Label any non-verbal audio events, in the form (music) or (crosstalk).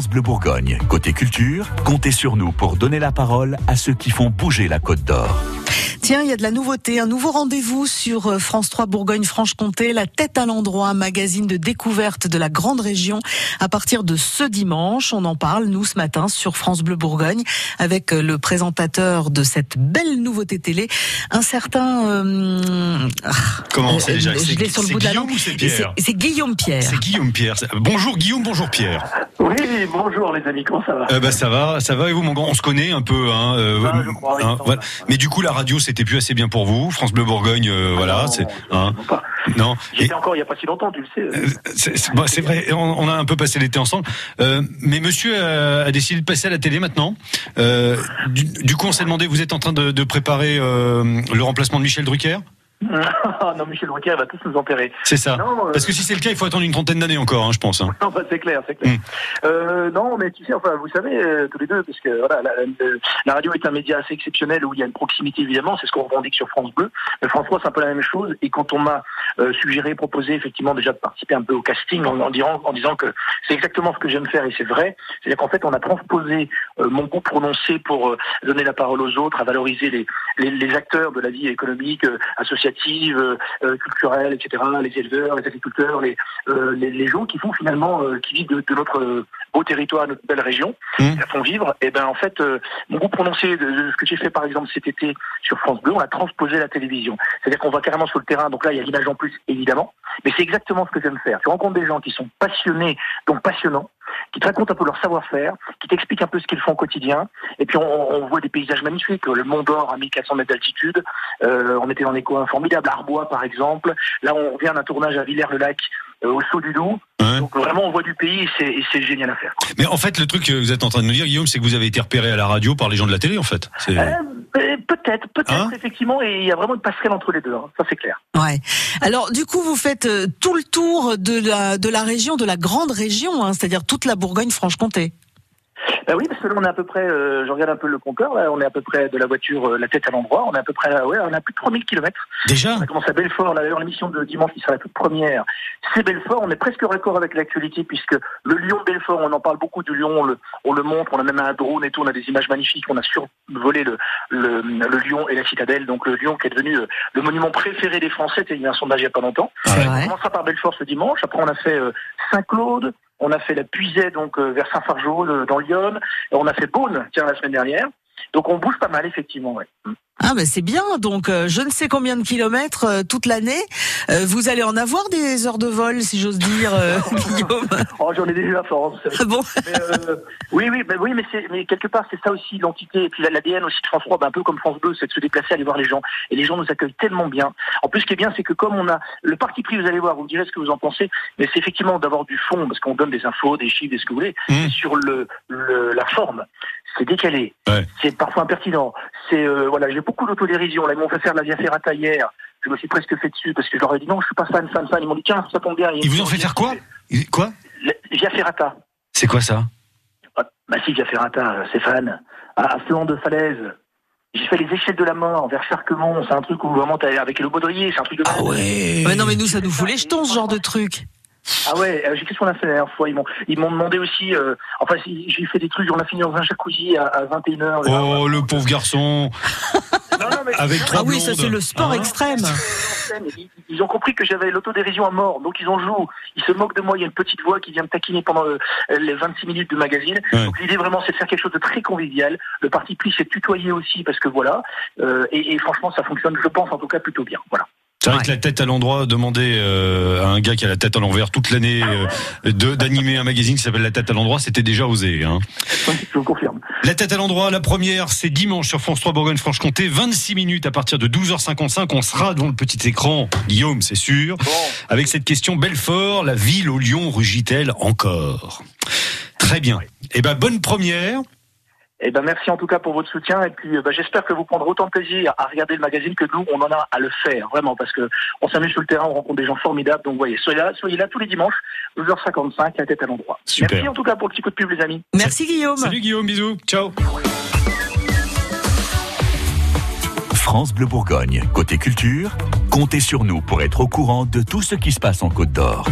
Bourgogne. Côté culture, comptez sur nous pour donner la parole à ceux qui font bouger la Côte d'Or. Tiens, il y a de la nouveauté, un nouveau rendez-vous sur euh, France 3 Bourgogne-Franche-Comté, la tête à l'endroit, magazine de découverte de la grande région à partir de ce dimanche. On en parle, nous, ce matin, sur France Bleu Bourgogne, avec euh, le présentateur de cette belle nouveauté télé, un certain... Euh, Comment c'est déjà Je l'ai sur le bout de la langue. C'est Guillaume Pierre. C'est Guillaume Pierre. Bonjour Guillaume, bonjour Pierre. Oui, bonjour les amis, comment ça va? Euh, bah, Ça va, ça va et vous mon grand On se connaît un peu. Hein, euh, ah, je crois, hein, voilà. Mais du coup la radio c'était plus assez bien pour vous. France Bleu Bourgogne, euh, ah voilà. c'est, hein, non. J'étais encore il n'y a pas si longtemps, tu le sais. Euh, c'est, bah, c'est vrai, on, a un peu passé l'été ensemble. Euh, mais monsieur a, a, décidé de passer à la télé maintenant. Du, du, coup on s'est demandé, vous êtes en train de, de préparer le remplacement de Michel Drucker? (laughs) non, Michel Drucker va tous nous enterrer. C'est ça. Euh, Parce que si c'est le cas, il faut attendre une trentaine d'années encore, hein, je pense. Hein. (laughs) Non, bah, c'est clair, c'est clair. Mm. Euh, non, mais tu sais, enfin, vous savez euh, tous les deux, parce que voilà, la, la, radio est un média assez exceptionnel où il y a une proximité évidemment, c'est ce qu'on revendique sur France Bleu. Mais France 3, c'est un peu la même chose. Et quand on m'a suggéré, proposé effectivement déjà de participer un peu au casting, en, en, disant, en disant que c'est exactement ce que j'aime faire et c'est vrai, c'est-à-dire qu'en fait, on a transposé mon goût prononcé pour donner la parole aux autres, à valoriser les, les, les acteurs de la vie économique, associative, euh, culturelle, etc., les éleveurs, les agriculteurs, les, euh, les, les, gens qui font finalement, euh, qui vivent de, de, notre beau territoire, notre belle région, mmh. la font vivre. Et ben en fait, mon goût prononcé de, de ce que j'ai fait par exemple cet été sur France Bleu, on a transposé la télévision. C'est-à-dire qu'on va carrément sur le terrain. Donc là, il y a l'image en plus, évidemment. Mais c'est exactement ce que j'aime faire. Tu rencontres des gens qui sont passionnés, donc passionnants, qui te racontent un peu leur savoir-faire, qui t'expliquent un peu ce qu'ils font au quotidien. Et puis on, on, voit des paysages magnifiques. Le Mont d'Or à 1400 mètres d'altitude. Euh, on était dans des coins formidables. Arbois, par exemple. Là, on vient d'un tournage à Villers-le-Lac, euh, au Saut du. Ouais. Donc vraiment, on voit du pays et c'est génial à faire. Mais en fait, le truc que vous êtes en train de nous dire, Guillaume, c'est que vous avez été repéré à la radio par les gens de la télé, en fait. Euh, peut-être, peut-être hein effectivement, et il y a vraiment une passerelle entre les deux. Hein. Ça, c'est clair. Ouais. Alors, du coup, vous faites euh, tout le tour de la de la région, de la grande région, hein, c'est-à-dire toute la Bourgogne-Franche-Comté. Ben oui, parce que là, on est à peu près, euh, je regarde un peu le compteur, là, on est à peu près de la voiture, euh, la tête à l'endroit, on est à peu près, ouais, on a plus de 3000 km. Déjà On a commencé à Belfort, là, d'ailleurs, l'émission de dimanche qui sera la toute première, c'est Belfort, on est presque raccord avec l'actualité, puisque le lion de Belfort, on en parle beaucoup du lion, on le, on le montre, on a même un drone et tout, on a des images magnifiques, on a survolé le, le, le lion et la citadelle, donc le lion qui est devenu euh, le monument préféré des Français, il y a un sondage il n'y a pas longtemps. On commencera par Belfort ce dimanche, après on a fait euh, Saint-Claude, on a fait la Puisée donc euh, vers Saint-Fargeau dans Lyon. On a fait Beaune, tiens, la semaine dernière. Donc on bouge pas mal effectivement. Ouais. Ah ben c'est bien. Donc euh, je ne sais combien de kilomètres euh, toute l'année. Euh, vous allez en avoir des heures de vol, si j'ose dire, (laughs) Guillaume. oh, j'en ai déjà à force. Ah bon mais, Oui, oui, mais oui, mais, mais quelque part c'est ça aussi l'entité et puis l'ADN aussi de France 3, ben, un peu comme France 2, c'est de se déplacer, aller voir les gens. Et les gens nous accueillent tellement bien. En plus, ce qui est bien, c'est que comme on a le parti pris, vous allez voir, vous me direz ce que vous en pensez, mais c'est effectivement d'avoir du fond parce qu'on donne des infos, des chiffres, des ce que vous voulez. Mmh. Sur le, le, la forme, c'est décalé, ouais. c'est parfois impertinent. C'est voilà, j'ai beaucoup d'autodérision. Là, ils m'ont fait faire la Via Ferrata hier. Je me suis presque fait dessus parce que je leur ai dit non, je suis pas fan, fan, fan. Ils m'ont dit tiens, ça tombe bien. Ils, ils vous ont fait faire quoi Quoi la Via Ferrata. C'est quoi ça ah, Bah si, Via Ferrata, c'est fan. À, à flanc de falaise. J'ai fait les échelles de la mort vers Charquemont. C'est un truc où vraiment t'as avec le baudrier. C'est un truc de. Ah ouais. Mais non, mais nous, ça nous fout les jetons, ce genre de truc. Ah ouais, euh, qu'est-ce qu'on a fait la dernière fois? Ils m'ont, ils m'ont demandé aussi. Euh, enfin, j'ai fait des trucs. On a fini dans un jacuzzi à, à 21h. Oh, le pauvre garçon. (laughs) non, non, mais... Avec trois ah oui, ça c'est le sport hein extrême. Ils, ils, ont compris que j'avais l'autodérision à mort, donc ils en jouent. Ils se moquent de moi. Il y a une petite voix qui vient me taquiner pendant euh, les 26 minutes du magazine. Ouais. Donc l'idée vraiment, c'est de faire quelque chose de très convivial. Le parti pris, c'est de tutoyer aussi, parce que voilà. Euh, et, et franchement, ça fonctionne. Je pense en tout cas plutôt bien. Voilà. C'est vrai ouais. que la tête à l'endroit, demander euh, à un gars qui a la tête à l'envers toute l'année euh, d'animer un magazine qui s'appelle La tête à l'endroit, c'était déjà osé. Hein. Je vous confirme. La tête à l'endroit, la première, c'est dimanche sur France 3 Bourgogne-Franche-Comté, 26 minutes à partir de 12h55. On sera devant le petit écran, Guillaume, c'est sûr, bon. avec cette question Belfort, la ville au lion rugit-elle encore? Très bien. Eh ben bonne première. Eh ben merci en tout cas pour votre soutien et puis ben, j'espère que vous prendrez autant de plaisir à regarder le magazine que nous on en a à le faire vraiment parce que on s'amuse sur le terrain, on rencontre des gens formidables donc voyez soyez là, soyez là tous les dimanches 12h55 la tête à l'endroit. Merci en tout cas pour le petit coup de pub les amis. Merci Guillaume. Salut Guillaume, bisous, ciao. France Bleu Bourgogne, côté culture, comptez sur nous pour être au courant de tout ce qui se passe en Côte d'Or.